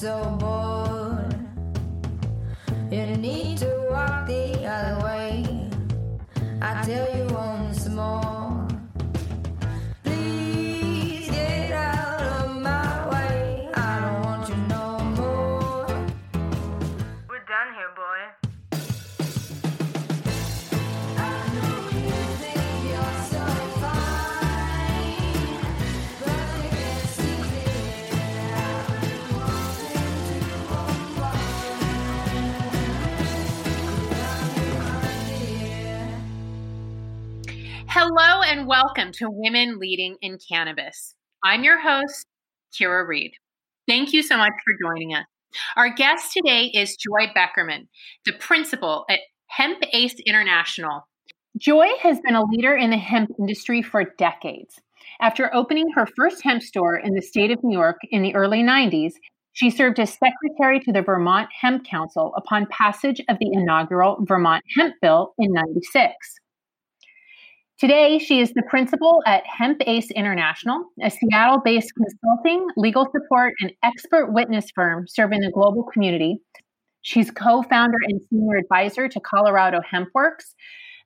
so bored. Welcome to Women Leading in Cannabis. I'm your host, Kira Reed. Thank you so much for joining us. Our guest today is Joy Beckerman, the principal at Hemp Ace International. Joy has been a leader in the hemp industry for decades. After opening her first hemp store in the state of New York in the early 90s, she served as secretary to the Vermont Hemp Council upon passage of the inaugural Vermont Hemp Bill in 96. Today, she is the principal at Hemp Ace International, a Seattle based consulting, legal support, and expert witness firm serving the global community. She's co founder and senior advisor to Colorado HempWorks,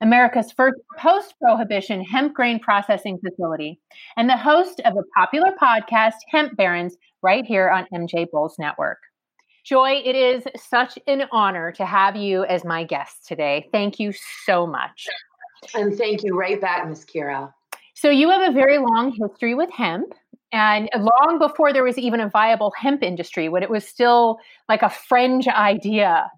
America's first post prohibition hemp grain processing facility, and the host of a popular podcast, Hemp Barons, right here on MJ Bulls Network. Joy, it is such an honor to have you as my guest today. Thank you so much. And thank you right back, Miss Kira. So, you have a very long history with hemp, and long before there was even a viable hemp industry, when it was still like a fringe idea.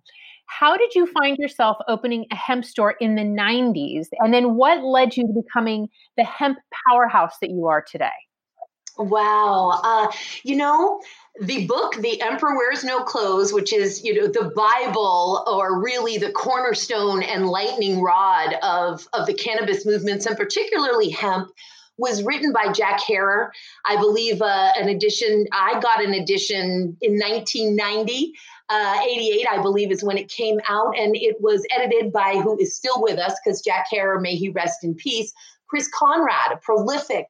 How did you find yourself opening a hemp store in the 90s? And then what led you to becoming the hemp powerhouse that you are today? Wow. Uh, you know, the book the emperor wears no clothes which is you know the bible or really the cornerstone and lightning rod of of the cannabis movements and particularly hemp was written by jack herer i believe uh, an edition i got an edition in 1990 uh, 88 i believe is when it came out and it was edited by who is still with us because jack herer may he rest in peace chris conrad a prolific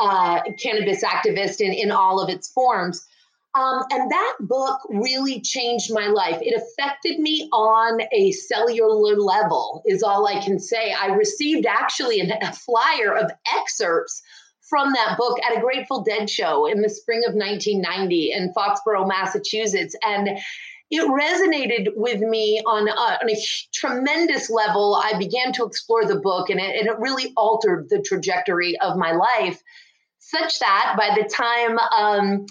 uh, cannabis activist in, in all of its forms um, and that book really changed my life. It affected me on a cellular level, is all I can say. I received actually a flyer of excerpts from that book at a Grateful Dead show in the spring of 1990 in Foxborough, Massachusetts. And it resonated with me on a, on a tremendous level. I began to explore the book, and it, and it really altered the trajectory of my life, such that by the time um,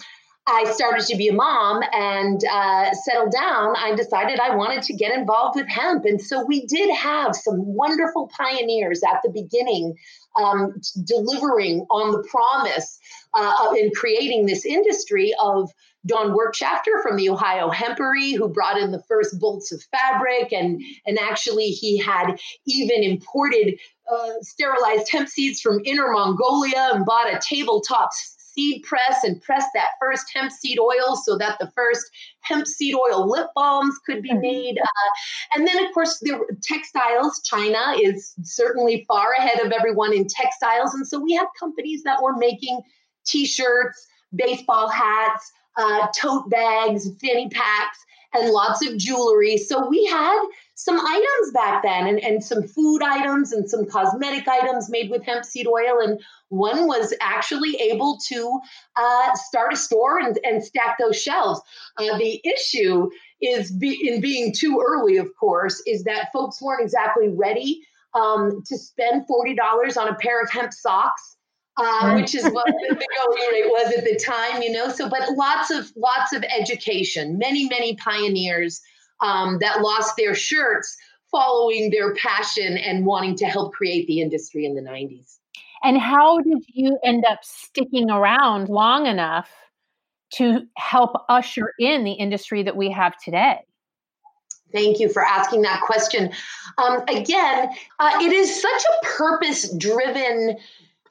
I started to be a mom and uh, settled down, I decided I wanted to get involved with hemp. And so we did have some wonderful pioneers at the beginning um, delivering on the promise uh, in creating this industry of Don Wirtschafter from the Ohio Hempery, who brought in the first bolts of fabric, and and actually he had even imported uh, sterilized hemp seeds from Inner Mongolia and bought a tabletop seed press and press that first hemp seed oil so that the first hemp seed oil lip balms could be mm-hmm. made. Uh, and then, of course, there were textiles. China is certainly far ahead of everyone in textiles. And so we have companies that were making t shirts, baseball hats, uh, tote bags, fanny packs and lots of jewelry. So we had some items back then and, and some food items and some cosmetic items made with hemp seed oil. And one was actually able to uh, start a store and, and stack those shelves. Uh, the issue is be, in being too early, of course, is that folks weren't exactly ready um, to spend $40 on a pair of hemp socks uh, which is what the going rate was at the time, you know. So, but lots of lots of education, many many pioneers um, that lost their shirts following their passion and wanting to help create the industry in the 90s. And how did you end up sticking around long enough to help usher in the industry that we have today? Thank you for asking that question. Um, again, uh, it is such a purpose driven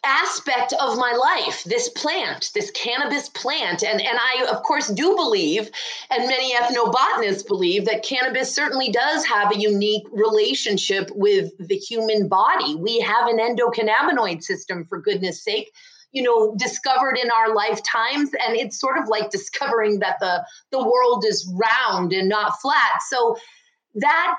aspect of my life this plant this cannabis plant. And and i of course do believe and many ethnobotanists believe that cannabis certainly does have a unique relationship with the human body. We have an endocannabinoid system for goodness sake you know discovered in our lifetimes. And it's sort of like discovering that the the world is round and not flat. So that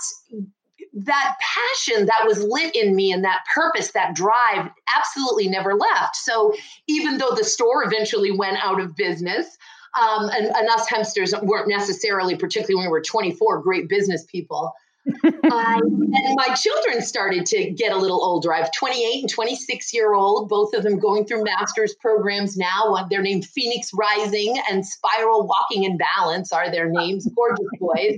that passion that was lit in me and that purpose that drive absolutely never left so even though the store eventually went out of business um, and, and us Hempsters weren't necessarily particularly when we were 24 great business people I, and my children started to get a little older. I have 28 and 26 year old, both of them going through master's programs now. They're named Phoenix Rising and Spiral Walking in Balance are their names. Gorgeous boys.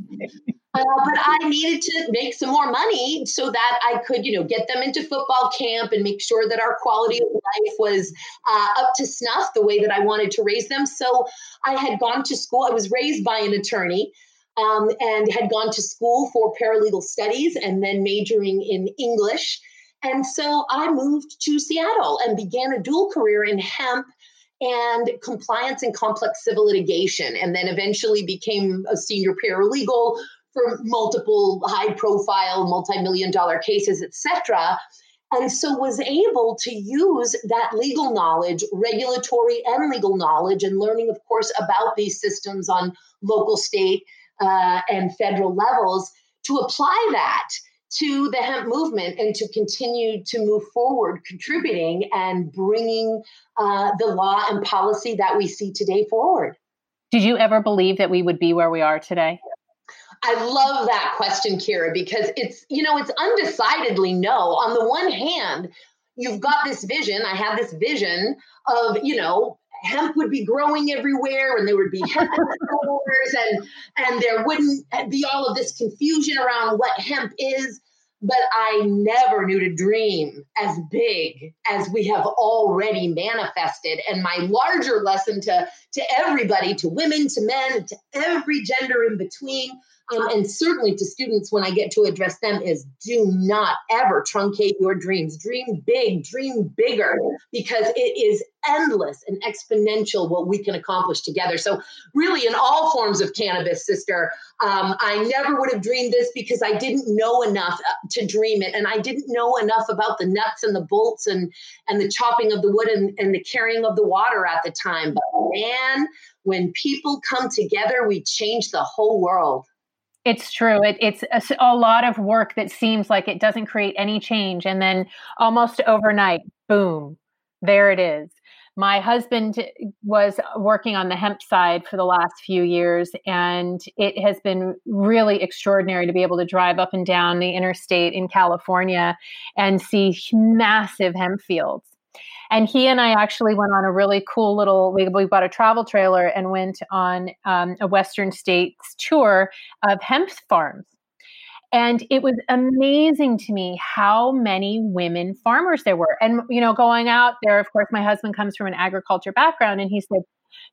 Uh, but I needed to make some more money so that I could, you know, get them into football camp and make sure that our quality of life was uh, up to snuff the way that I wanted to raise them. So I had gone to school. I was raised by an attorney um, and had gone to school for paralegal studies and then majoring in English. And so I moved to Seattle and began a dual career in hemp and compliance and complex civil litigation, and then eventually became a senior paralegal for multiple high profile, multi million dollar cases, etc. And so was able to use that legal knowledge, regulatory and legal knowledge, and learning, of course, about these systems on local, state, uh, and federal levels to apply that to the hemp movement and to continue to move forward, contributing and bringing uh, the law and policy that we see today forward. Did you ever believe that we would be where we are today? I love that question, Kira, because it's, you know, it's undecidedly no. On the one hand, you've got this vision. I have this vision of, you know, hemp would be growing everywhere and there would be hemp stores and and there wouldn't be all of this confusion around what hemp is but i never knew to dream as big as we have already manifested and my larger lesson to to everybody to women to men to every gender in between um, and certainly to students when I get to address them is do not ever truncate your dreams. Dream big, dream bigger, because it is endless and exponential what we can accomplish together. So, really, in all forms of cannabis, sister, um, I never would have dreamed this because I didn't know enough uh, to dream it, and I didn't know enough about the nuts and the bolts and and the chopping of the wood and, and the carrying of the water at the time. But man, when people come together, we change the whole world. It's true. It, it's a, a, lot of work that seems like it doesn't create any change. And then almost overnight, boom, there it is. My husband was working on the hemp side for the last few years, and it has been really extraordinary to be able to drive up and down the interstate in California and see massive hemp fields and he and I actually went on a really cool little, we, we bought a travel trailer and went on um, a Western states tour of hemp farms. And it was amazing to me how many women farmers there were. And, you know, going out there, of course, my husband comes from an agriculture background and he said,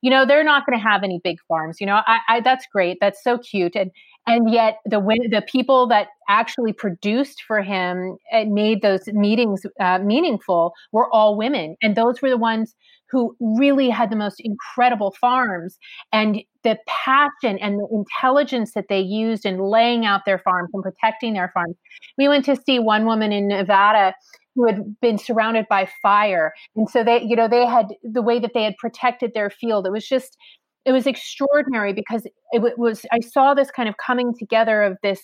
you know they're not going to have any big farms you know I, I, that's great that's so cute and and yet the the people that actually produced for him and made those meetings uh, meaningful were all women and those were the ones who really had the most incredible farms and the passion and the intelligence that they used in laying out their farms and protecting their farms. We went to see one woman in nevada who had been surrounded by fire. And so they you know they had the way that they had protected their field it was just it was extraordinary because it was i saw this kind of coming together of this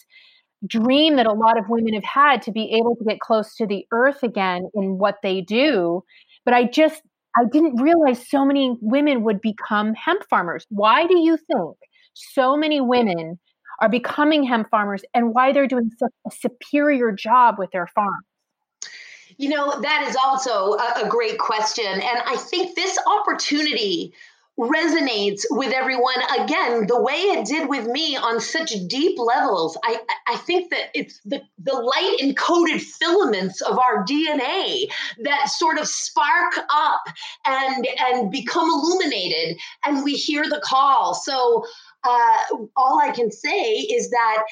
dream that a lot of women have had to be able to get close to the earth again in what they do. But i just i didn't realize so many women would become hemp farmers. Why do you think so many women are becoming hemp farmers and why they're doing such a superior job with their farms you know, that is also a, a, great question. And I think this opportunity resonates with everyone again the way it did with me on such deep levels i i think that it's the the light encoded filaments of our dna that sort of spark up and and become illuminated and we hear the call so uh, all i can say is that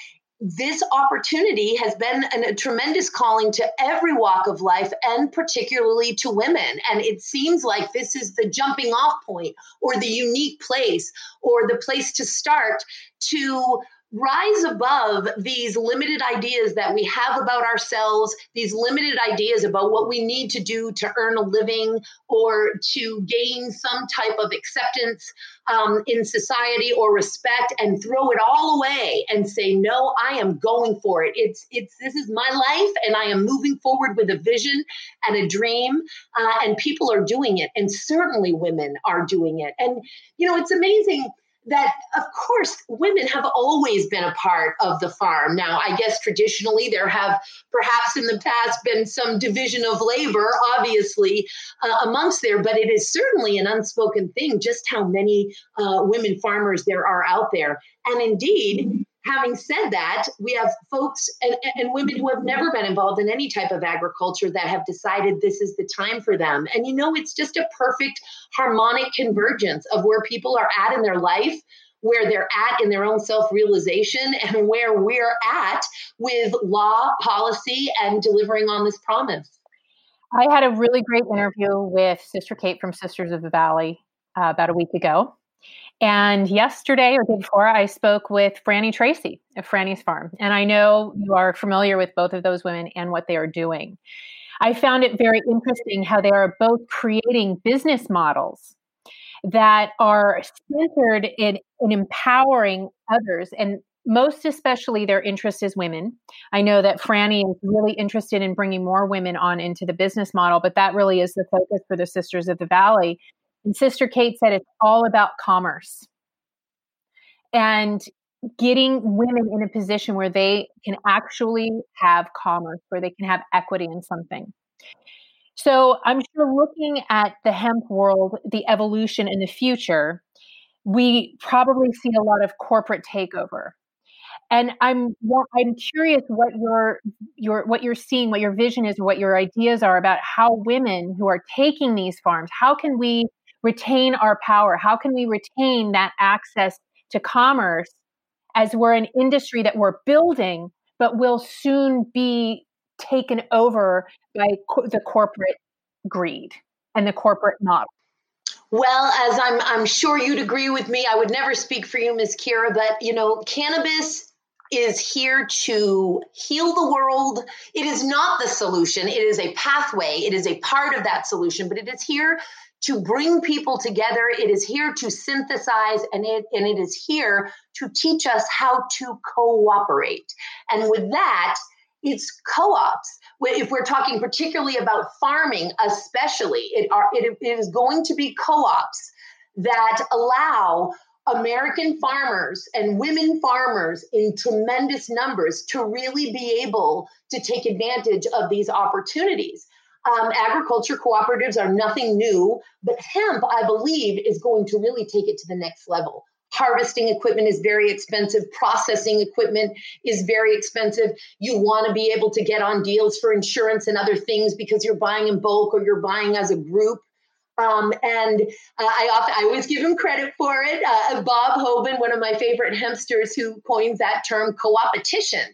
this opportunity has been an, a tremendous calling to every walk of life and particularly to women. And it seems like this is the jumping off point or the unique place or the place to start to rise above these limited ideas that we have about ourselves, these limited ideas about what we need to do to earn a living or to gain some type of acceptance um, in society or respect, and throw it all away and say, "No, I am going for it. It's it's this is my life, and I am moving forward with a vision and a dream." Uh, and people are doing it, and certainly women are doing it. And you know, it's amazing that of course women have always been a part of the farm. Now i guess traditionally there have perhaps in the past been some division of labor obviously uh, amongst there but it is certainly an unspoken thing just how many uh, women farmers there are out there. And indeed having said that, we have folks and, and, women who have never been involved in any type of agriculture that have decided this is the time for them. And you know, it's just a perfect harmonic convergence of where people are at in their life, where they're at in their own self realization, and where we're at with law, policy, and delivering on this promise. I had a really great interview with Sister Kate from Sisters of the Valley uh, about a week ago. And yesterday or day before, I spoke with Franny Tracy of Franny's Farm. And I know you are familiar with both of those women and what they are doing. I found it very interesting how they are both creating business models that are centered in, in empowering others and most especially their interest is women. I know that Franny is really interested in bringing more women on into the business model, but that really is the focus for the Sisters of the Valley and Sister Kate said it's all about commerce and getting women in a position where they can actually have commerce, where they can have equity in something. So I'm sure looking at the hemp world, the evolution in the future, we probably see a lot of corporate takeover. And I'm I'm curious what your your what you're seeing, what your vision is, what your ideas are about how women who are taking these farms, how can we retain our power? How can we retain that access to commerce as we're an industry that we're building, but will soon be taken over by co- the corporate greed and the corporate model? Well, as I'm, I'm sure you'd agree with me, I would never speak for you, Ms. Kira, but you know, cannabis is here to heal the world. It is not the solution. It is a pathway. It is a part of that solution, but it is here to bring people together. It is here to synthesize and it, and it is here to teach us how to cooperate. And with that, it's co-ops. If we're talking particularly about farming, especially, it, are, it, it is going to be co-ops that allow American farmers and women farmers in tremendous numbers to really be able to take advantage of these opportunities. Um, agriculture cooperatives are nothing new, but hemp, I believe, is going to really take it to the next level. Harvesting equipment is very expensive. Processing equipment is very expensive. You want to be able to get on deals for insurance and other things because you're buying in bulk or you're buying as a group. Um, and uh, I often, I always give him credit for it. Uh, Bob Hoban, one of my favorite hempsters, who coins that term co-opetition.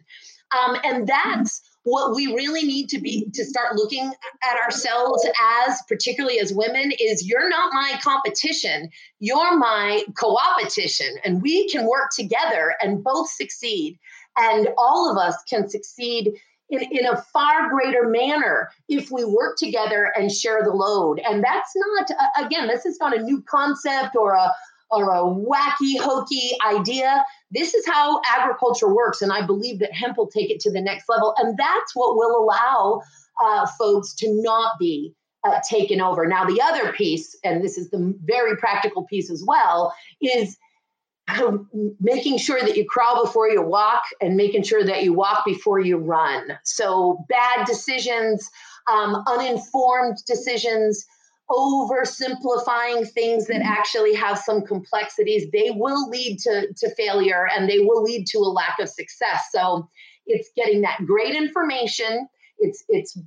Um, and that's what we really need to be to start looking at ourselves as particularly as women is you're not my competition. You're my co-opetition. And we can work together and both succeed. And all of us can succeed in, in a far greater manner if we work together and share the load. And that's not again this is not a new concept or a or a wacky hokey idea this is how agriculture works. And I believe that hemp will take it to the next level. And that's what will allow uh, folks to not be uh, taken over. Now, the other piece, and this is the very practical piece as well, is making sure that you crawl before you walk and making sure that you walk before you run. So, bad decisions, um, uninformed decisions, oversimplifying things that mm-hmm. actually have some complexities, they will lead to, to failure and they will lead to a lack of success. So it's getting that great information. It's it's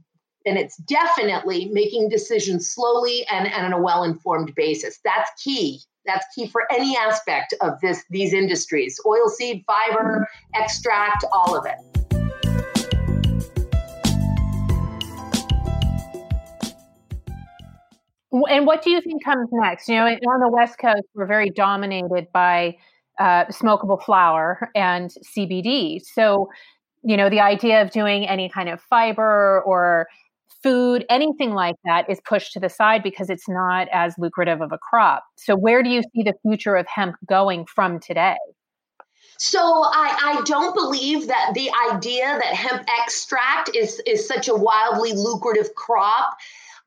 and it's definitely making decisions slowly and, and on a well-informed basis. That's key. That's key for any aspect of this these industries. Oilseed, fiber, extract, all of it. And what do you think comes next? You know, on the West Coast, we're very dominated by uh, smokable flower and CBD. So, you know, the idea of doing any kind of fiber or food, anything like that is pushed to the side because it's not as lucrative of a crop. So, where do you see the future of hemp going from today? So I, I don't believe that the idea that hemp extract is, is such a wildly lucrative crop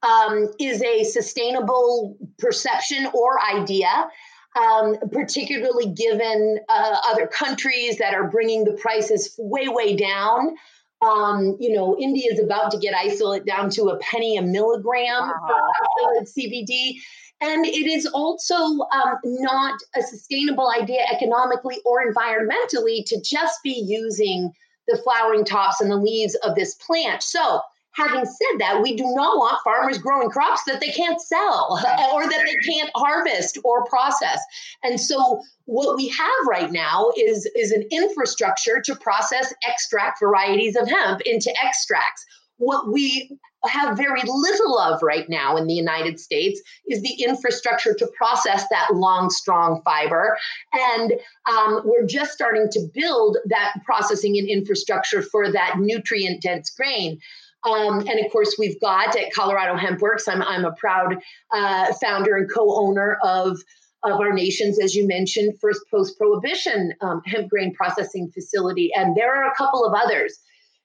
um, is a sustainable perception or idea. Um, particularly given uh, other countries that are bringing the prices way, way down. Um, you know, India is about to get isolate down to a penny a milligram wow. for CBD. And it is also um, not a sustainable idea economically or environmentally to just be using the flowering tops and the leaves of this plant. So, having said that, we do not want farmers growing crops that they can't sell or that they can't harvest or process. And so, what we have right now is, is an infrastructure to process extract varieties of hemp into extracts what we have very little of right now in the United States is the infrastructure to process that long, strong fiber. And um, we're just starting to build that processing and infrastructure for that nutrient dense grain. Um, and of course, we've got at Colorado Hemp Works, I'm, I'm a proud uh, founder and co owner of of our nation's, as you mentioned, first post prohibition um, hemp grain processing facility. And there are a couple of others.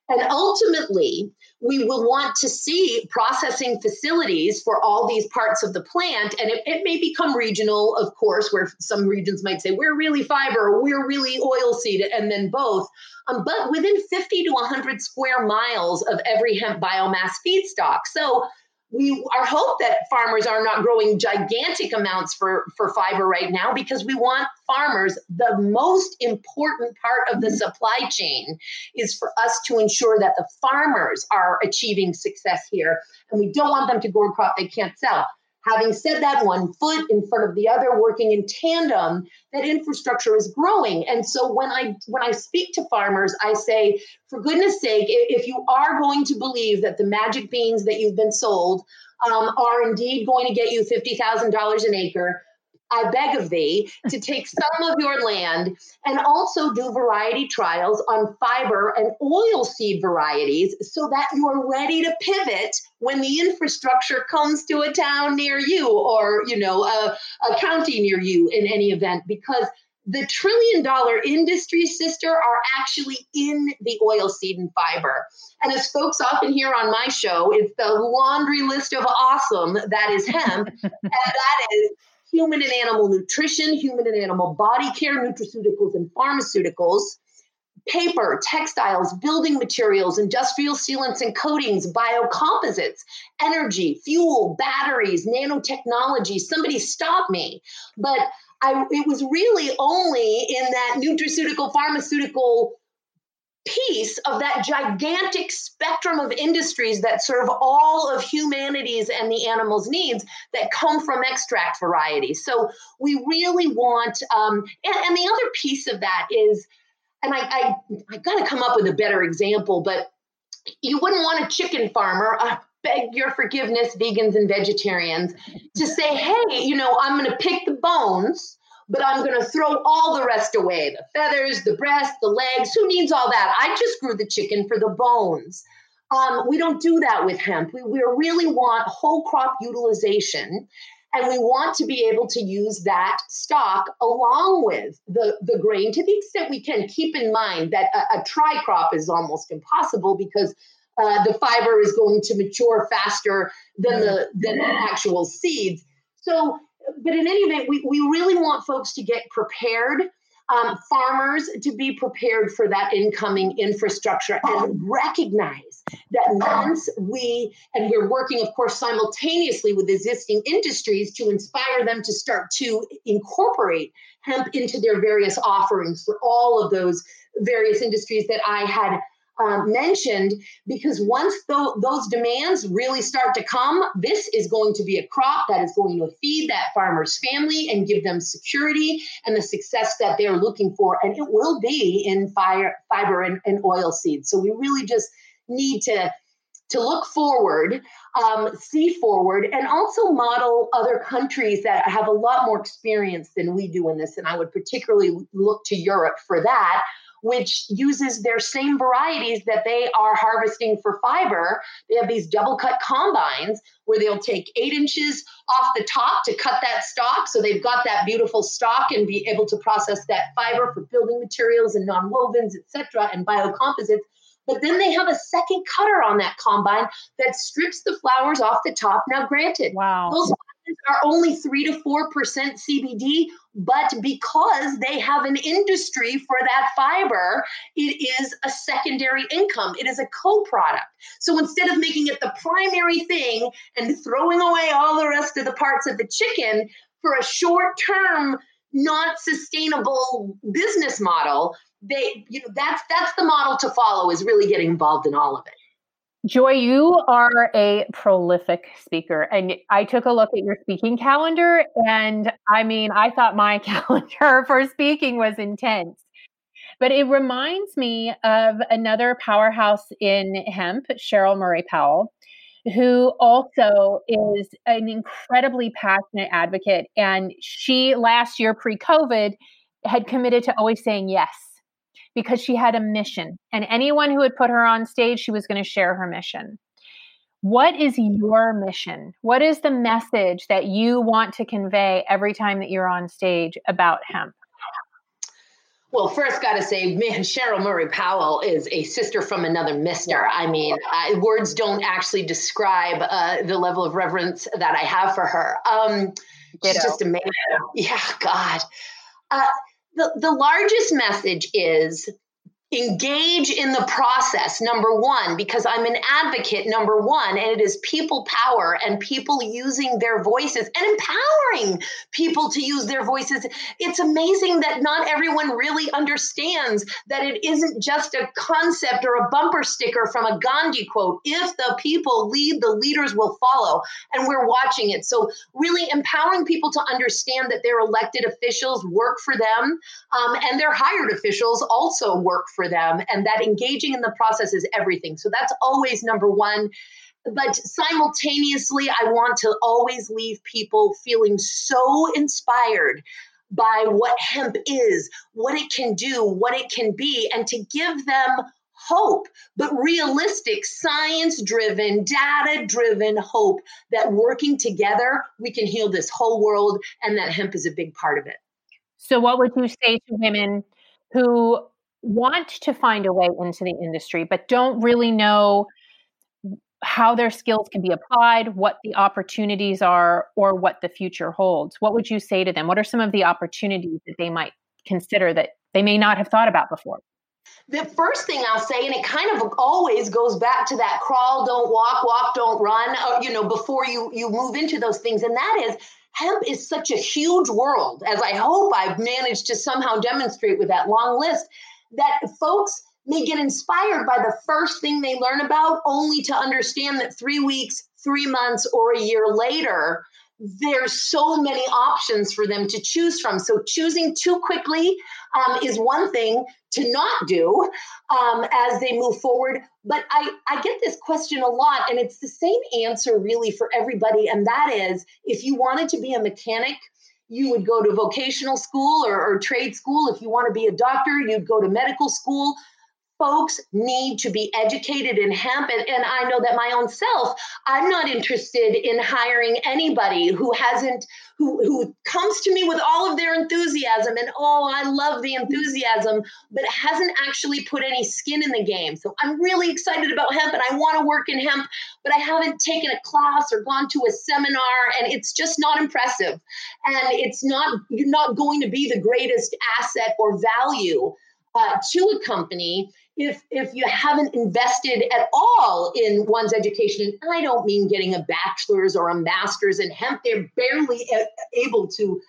And ultimately, we will want to see processing facilities for all these parts of the plant. And it, it, may become regional, of course, where some regions might say, we're really fiber, we're really oilseed, and then both. Um, but within 50 to 100 square miles of every hemp biomass feedstock. So we our hope that farmers are not growing gigantic amounts for for fiber right now because we want farmers the most important part of the supply chain is for us to ensure that the farmers are achieving success here. And we don't want them to grow a crop they can't sell Having said that, one foot in front of the other, working in tandem, that infrastructure is growing. And so when I when I speak to farmers, I say, for goodness sake, if you are going to believe that the magic beans that you've been sold um, are indeed going to get you fifty thousand dollars an acre, I beg of thee to take some of your land and also do variety trials on fiber and oil seed varieties so that you're ready to pivot when the infrastructure comes to a town near you or you know a, a county near you in any event because the trillion dollar industries sister are actually in the oil seed and fiber. And as folks often hear on my show it's the laundry list of awesome that is hemp and that is human and animal nutrition, human and animal body care, nutraceuticals and pharmaceuticals, paper, textiles, building materials, industrial sealants and coatings, biocomposites, energy, fuel, batteries, nanotechnology. Somebody stop me. But I, it was really only in that nutraceutical pharmaceutical piece of that gigantic spectrum of industries that serve all of humanity's and the animal's needs that come from extract varieties. So we really want, um, and, and, the other piece of that is, and I, I, I got to come up with a better example, but you wouldn't want a chicken farmer. Uh, beg your forgiveness, vegans and vegetarians, to say, hey, you know, I'm going to pick the bones but I'm going to throw all the rest away the feathers, the breast, the legs. Who needs all that? I just grew the chicken for the bones. Um, we don't do that with hemp. We, we really want whole crop utilization. And we want to be able to use that stock along with the, the grain to the extent we can. Keep in mind that a, a tri crop is almost impossible because uh, the fiber is going to mature faster than the, than the actual seeds. So but in any event, we, we really want folks to get prepared, um, farmers to be prepared for that incoming infrastructure and recognize that once we, and we're working, of course, simultaneously with existing industries to inspire them to start to incorporate hemp into their various offerings for all of those various industries that I had um, mentioned because once th- those demands really start to come, this is going to be a crop that is going to feed that farmer's family and give them security and the success that they're looking for. And it will be in fire, fiber and, and oil seeds. So we really just need to to look forward, um, see forward, and also model other countries that have a lot more experience than we do in this. And I would particularly look to Europe for that, which uses their same varieties that they are harvesting for fiber. They have these double cut combines where they'll take eight inches off the top to cut that stalk. So they've got that beautiful stalk and be able to process that fiber for building materials and non-wovens, etc., and biocomposites. But then they have a second cutter on that combine that strips the flowers off the top. Now, granted, wow. those are only 3 to 4% CBD, but because they have an industry for that fiber, it is a secondary income. It is a co product. So instead of making it the primary thing and throwing away all the rest of the parts of the chicken for a short term, not sustainable business model, they you know that's that's the model to follow is really getting involved in all of it Joy, you are a prolific speaker. And I took a look at your speaking calendar. And I mean, I thought my calendar for speaking was intense. But it reminds me of another powerhouse in hemp, Cheryl Murray Powell, who also is an incredibly passionate advocate. And she, last year, pre COVID, had committed to always saying yes because she had a mission. And anyone who would put her on stage, she was going to share her mission. What is your mission? What is the message that you want to convey every time that you're on stage about hemp? Well, first, got to say, man, Cheryl Murray Powell is a sister from another mister. I mean, I, words don't actually describe uh, the level of reverence that I have for her. Um, she's just amazing. Yeah, God. Uh, the, the largest message is engage in the process number one because i'm an advocate number one and it is people power and people using their voices and empowering people to use their voices. It's amazing that not everyone really understands that it isn't just a concept or a bumper sticker from a gandhi quote. If the people lead the leaders will follow and we're watching it. So really empowering people to understand that their elected officials work for them um, and their hired officials also work for them and that engaging in the process is everything. So that's always number one. But simultaneously, I want to always leave people feeling so inspired by what hemp is, what it can do, what it can be, and to give them hope, but realistic, science driven, data driven hope that working together, we can heal this whole world and that hemp is a big part of it. So, what would you say to women who want to find a way into the industry, but don't really know how their skills can be applied, what the opportunities are, or what the future holds? What would you say to them? What are some of the opportunities that they might consider that they may not have thought about before? The first thing I'll say, and it kind of always goes back to that crawl, don't walk, walk, don't run, uh, you know, before you you move into those things, and that is hemp is such a huge world, as I hope I've managed to somehow demonstrate with that long list, that folks may get inspired by the first thing they learn about, only to understand that three weeks, three months, or a year later, there's so many options for them to choose from. So choosing too quickly um, is one thing to not do um, as they move forward. But I, I get this question a lot, and it's the same answer really for everybody. And that is if you wanted to be a mechanic, you would go to vocational school or, or trade school. If you want to be a doctor, you'd go to medical school folks need to be educated in hemp. And, and, I know that my own self, I'm not interested in hiring anybody who hasn't, who, who comes to me with all of their enthusiasm and, oh, I love the enthusiasm, but hasn't actually put any skin in the game. So I'm really excited about hemp and I want to work in hemp, but I haven't taken a class or gone to a seminar and it's just not impressive. And it's not, you're not going to be the greatest asset or value uh, to a company if if you haven't invested at all in one's education and i don't mean getting a bachelor's or a master's in hemp they're barely able to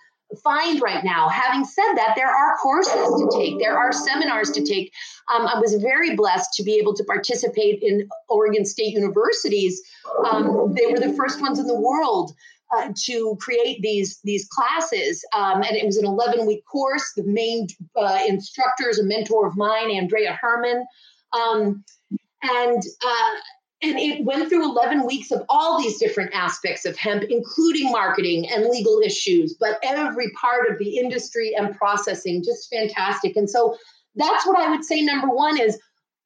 find right now. Having said that there are courses to take there are seminars to take. Um, i was very blessed to be able to participate in oregon state universities um, they were the first ones in the world uh, to create these these classes, um, and it was an 11 week course. The main uh, instructor is a mentor of mine, Andrea Herman, um, and uh, and it went through 11 weeks of all these different aspects of hemp, including marketing and legal issues, but every part of the industry and processing, just fantastic. And so that's what I would say. Number one is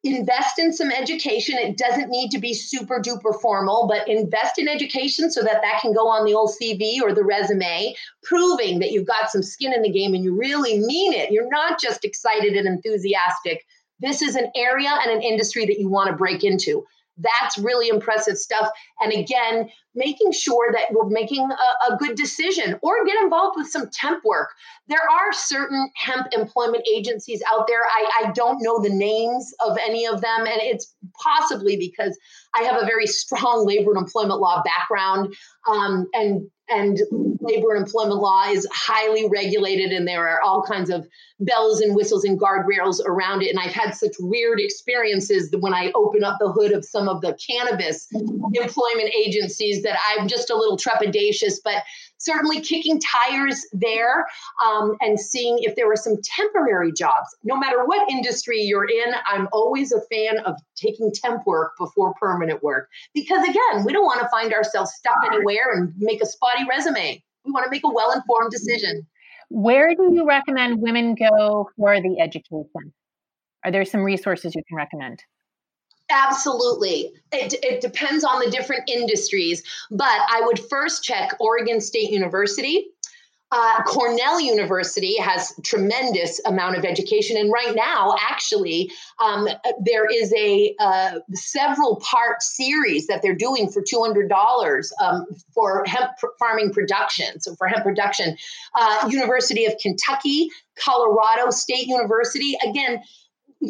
invest in some education. It doesn't need to be super duper formal, but invest in education so that that can go on the old CV or the resume, proving that you've got some skin in the game and you really mean it. You're not just excited and enthusiastic. This is an area and an industry that you want to break into. That's really impressive stuff. And again, making sure that we're making a, a, good decision or get involved with some temp work. There are certain hemp employment agencies out there. I, I don't know the names of any of them, and it's possibly because I have a very strong labor and employment law background. Um, and and labor and employment law is highly regulated and there are all kinds of bells and whistles and guardrails around it. And i've had such weird experiences when i open up the hood of some of the cannabis employment agencies that i'm just a little trepidatious but certainly kicking tires there um, and seeing if there were some temporary jobs. No matter what industry you're in, I'm always a fan of taking temp work before permanent work because, again, we don't want to find ourselves stuck anywhere and make a spotty resume. We want to make a well informed decision. Where do you recommend women go for the education? Are there some resources you can recommend? Absolutely. It, it depends on the different industries, but I would first check Oregon State University. Uh, Cornell University has tremendous amount of education, and right now, actually, um, there is a uh, several part series that they're doing for two hundred dollars um, for hemp farming production. So for hemp production, uh, University of Kentucky, Colorado State University, again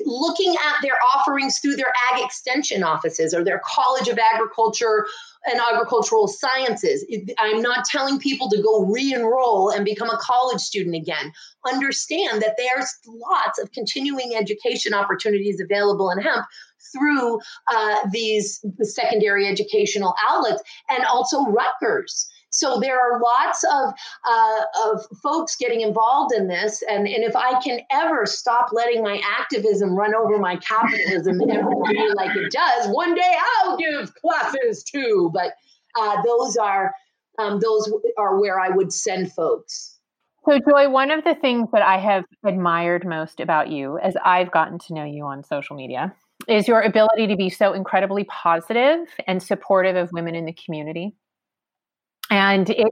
looking at their offerings through their ag extension offices or their college of agriculture and agricultural sciences. I'm not telling people to go re-enroll and become a college student again. Understand that there's lots of continuing education opportunities available in hemp through uh, these secondary educational outlets and also rutgers so there are lots of uh, of folks getting involved in this, and and if I can ever stop letting my activism run over my capitalism every day like it does, one day I'll give classes too. But uh, those are um, those are where I would send folks. So, Joy, one of the things that I have admired most about you as I've gotten to know you on social media is your ability to be so incredibly positive and supportive of women in the community and it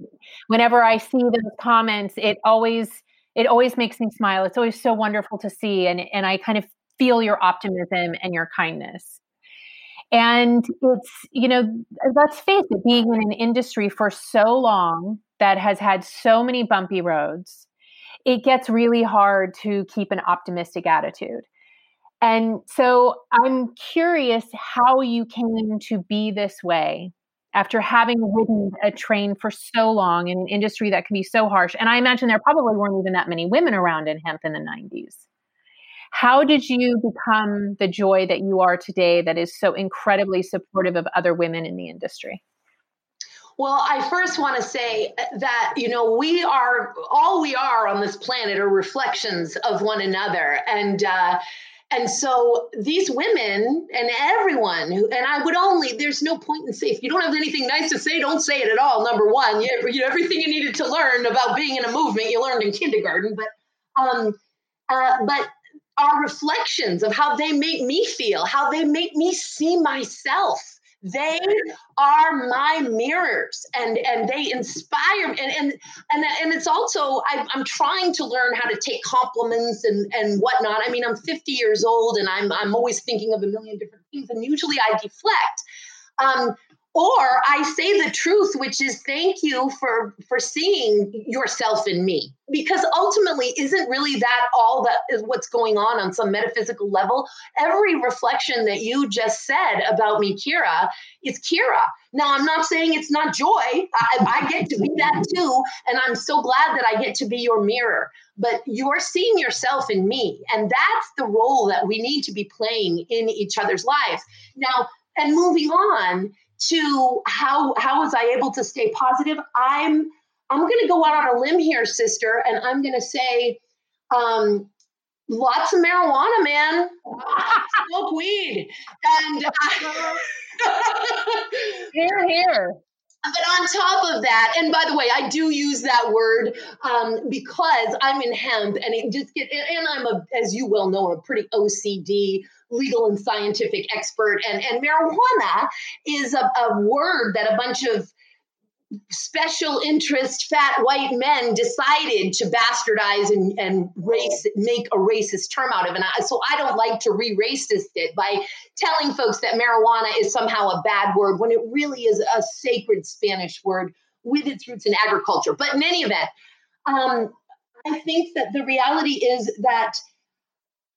whenever i see those comments it always it always makes me smile. It's always so wonderful to see and and i kind of feel your optimism and your kindness. And it's you know let's face it being in an industry for so long that has had so many bumpy roads it gets really hard to keep an optimistic attitude. And so i'm curious how you came to be this way after having ridden a train for so long in an industry that can be so harsh. And I imagine there probably weren't even that many women around in hemp in the 90s. How did you become the joy that you are today that is so incredibly supportive of other women in the industry? Well, I first want to say that, you know, we are all we are on this planet are reflections of one another. And, uh, and so these women and everyone who, and I would only, there's no point in saying, if you don't have anything nice to say, don't say it at all. Number one, you, you everything you needed to learn about being in a movement, you learned in kindergarten. But, um, uh, but our reflections of how they make me feel, how they make me see myself they are my mirrors and and they inspire me and and and, and it's also I, i'm trying to learn how to take compliments and and whatnot. I mean i'm 50 years old and i'm i'm always thinking of a million different things and usually i deflect. Um, or i say the truth which is thank you for for seeing yourself in me. Because ultimately isn't really that all that is what's going on on some metaphysical level? Every reflection that you just said about me kira is kira. Now i'm not saying it's not joy. I, I get to be that too and i'm so glad that i get to be your mirror. But you're seeing yourself in me and that's the role that we need to be playing in each other's lives. Now and moving on to how how was I able to stay positive? I'm I'm going to go out on a limb here, sister, and I'm going to say, um, lots of marijuana, man. Smoke weed. And uh, here, here. But on top of that, and by the way, I do use that word um, because I'm in hemp, and it just get and I'm a, as you well know, a pretty OCD legal and scientific expert, and and marijuana is a, a word that a bunch of special interest fat white men decided to bastardize and, and race make a racist term out of. And so I don't like to re-racist it by telling folks that marijuana is somehow a bad word when it really is a sacred Spanish word with its roots in agriculture. But in any event, um, I think that the reality is that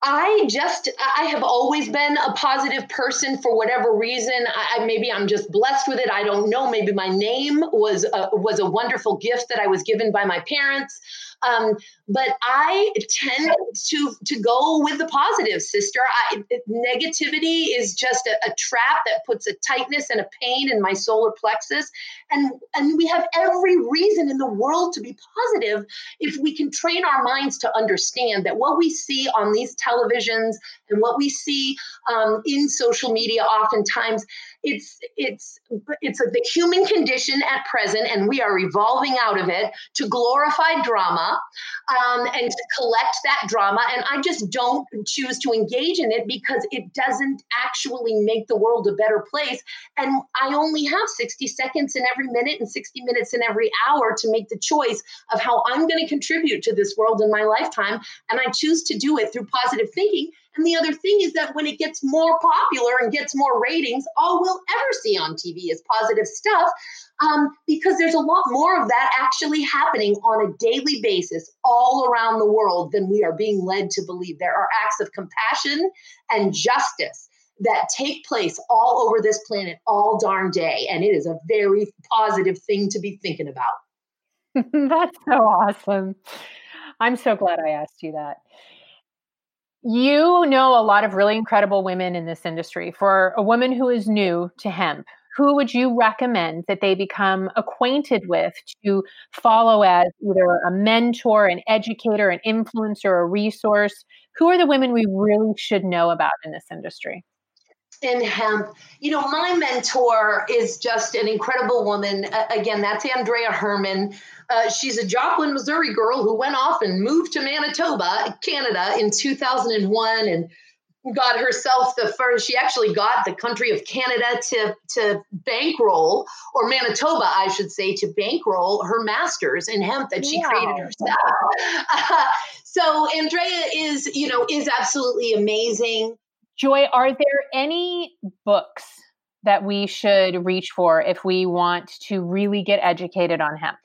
I just I have always been a positive person for whatever reason. I, maybe I'm just blessed with it. I don't know. Maybe my name was a, was a wonderful gift that I was given by my parents. Um, but I tend to to go with the positive, sister. I, negativity is just a, a trap that puts a tightness and a pain in my solar plexus, and and we have every reason in the world to be positive if we can train our minds to understand that what we see on these televisions and what we see um, in social media oftentimes it's it's it's a, the human condition at present and we are evolving out of it to glorify drama um, and to collect that drama. And i just don't choose to engage in it because it doesn't actually make the world a better place. And i only have 60 seconds in every minute and 60 minutes in every hour to make the choice of how i'm going to contribute to this world in my lifetime. And i choose to do it through positive thinking and the other thing is that when it gets more popular and gets more ratings, all we'll ever see on TV is positive stuff um, because there's a lot more of that actually happening on a daily basis all around the world than we are being led to believe. There are acts of compassion and justice that take place all over this planet all darn day. And it is a very positive thing to be thinking about. That's so awesome. I'm so glad I asked you that you know a lot of really incredible women in this industry. For a woman who is new to hemp, who would you recommend that they become acquainted with to follow as either a mentor, an educator, an influencer, a resource? Who are the women we really should know about in this industry? In hemp. You know, my mentor is just an incredible woman. Uh, again, that's Anndrea Hermann. Uh, she's a Joplin, Missouri girl who went off and moved to Manitoba, Canada in 2001 and got herself the first she actually got the country of canada to to bankroll or manitoba i should say to bankroll her masters in hemp that she wow. created herself uh, so anndrea is you know is absolutely amazing Joy, are there any books that we should reach for if we want to really get educated on hemp?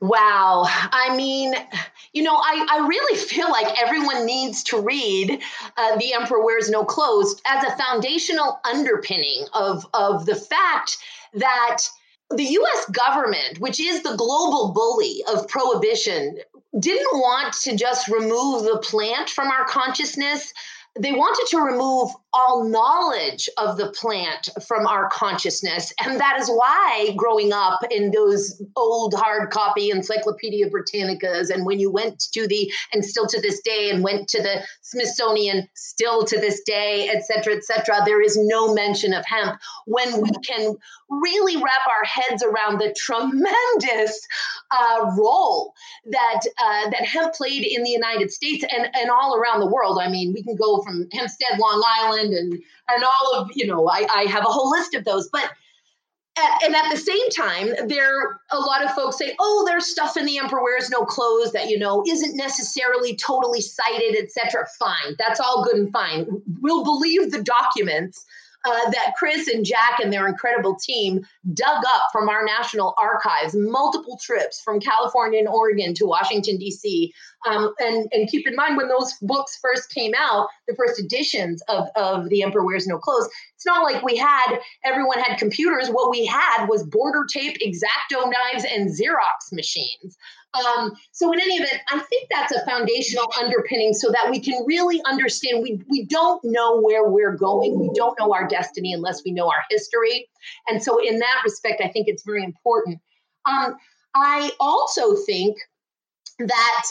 Wow. I mean, you know, I, I really feel like everyone needs to read uh, The Emperor Wears No Clothes as a foundational underpinning of, of the fact that the US government, which is the global bully of prohibition, didn't want to just remove the plant from our consciousness they wanted to remove all knowledge of the plant from our consciousness. And that is why growing up in those old hard copy Encyclopedia Britannicas, and when you went to the, and still to this day, and went to the Smithsonian, still to this day, et cetera, et cetera, there is no mention of hemp. When we can really wrap our heads around the tremendous uh, role that uh, that hemp played in the United States and, and all around the world. I mean, we can go from Hempstead, Long Island, and and all of you know, I, I have a whole list of those, but. And at the same time, there a lot of folks say, "Oh, there's stuff in the Emperor Wears No Clothes that you know isn't necessarily totally cited, etc." Fine, that's all good and fine. We'll believe the documents uh, that Chris and Jack and their incredible team dug up from our national archives, multiple trips from California and Oregon to Washington, D.C. Um, and, and keep in mind, when those books first came out, the first editions of, of The Emperor Wears No Clothes, it's not like we had, everyone had computers. What we had was border tape, X-Acto knives, and Xerox machines. Um, so in any event, I think that's a foundational underpinning so that we can really understand we, we don't know where we're going. We don't know our destiny unless we know our history. And so in that respect, I think it's very important. Um, I also think that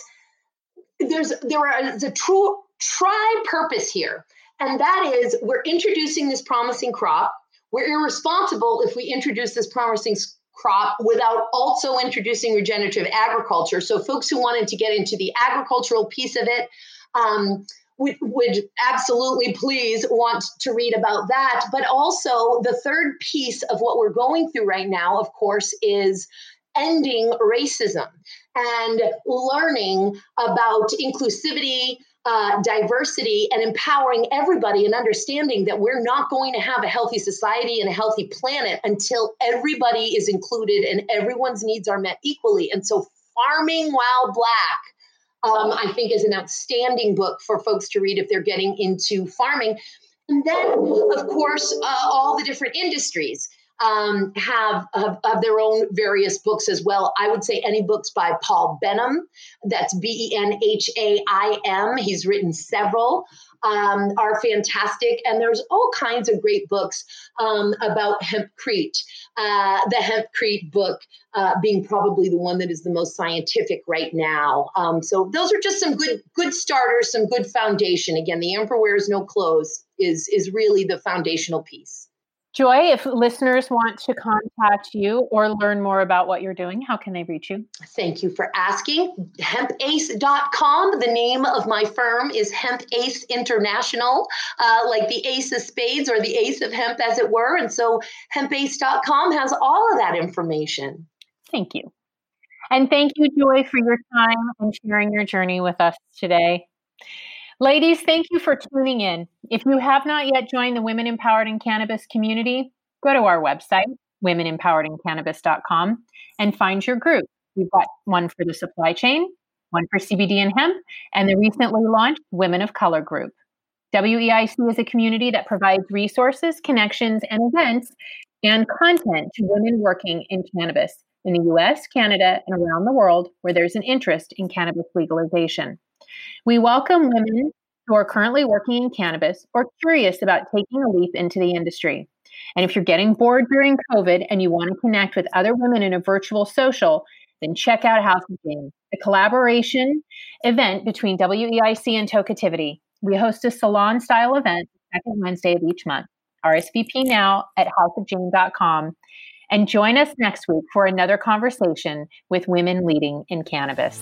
there's there is a true tri purpose here. And that is we're introducing this promising crop. We're irresponsible if we introduce this promising crop without also introducing regenerative agriculture. So, folks who wanted to get into the agricultural piece of it, um, would, would absolutely please want to read about that. But also, the third piece of what we're going through right now, of course, is ending racism and learning about inclusivity, uh, diversity and empowering everybody and understanding that we're not going to have a healthy society and a healthy planet until everybody is included and everyone's needs are met equally. And so, Farming While Black, um, I think, is an outstanding book for folks to read if they're getting into farming. And then, of course, uh, all the different industries um, have, have, have their own various books as well. I would say any books by Paul Benhaim. That's B E N H A I M. He's written several. Um, are fantastic. And there's all kinds of great books um, about hempcrete. Uh, the hempcrete book uh, being probably the one that is the most scientific right now. Um, so those are just some good good starters, some good foundation. Again, the Emperor Wears No Clothes is is really the foundational piece. Joy, if listeners want to contact you or learn more about what you're doing, how can they reach you? Thank you for asking. Hempace.com. The name of my firm is Hemp Ace International, uh, like the ace of spades or the ace of hemp, as it were. And so hempace.com has all of that information. Thank you. And thank you, Joy, for your time and sharing your journey with us today. Ladies, thank you for tuning in. If you have not yet joined the Women Empowered in Cannabis community, go to our website, womenempoweredincannabis.com, and find your group. We've got one for the supply chain, one for CBD and hemp, and the recently launched Women of Color group. WEIC is a community that provides resources, connections, and events and content to women working in cannabis in the US, Canada, and around the world where there's an interest in cannabis legalization. We welcome women who are currently working in cannabis or curious about taking a leap into the industry. And if you're getting bored during COVID and you want to connect with other women in a virtual social, then check out House of Jane, a collaboration event between WEIC and Tokeativity. We host a salon style event the second Wednesday of each month. RSVP now at houseofjane.com and join us next week for another conversation with women leading in cannabis.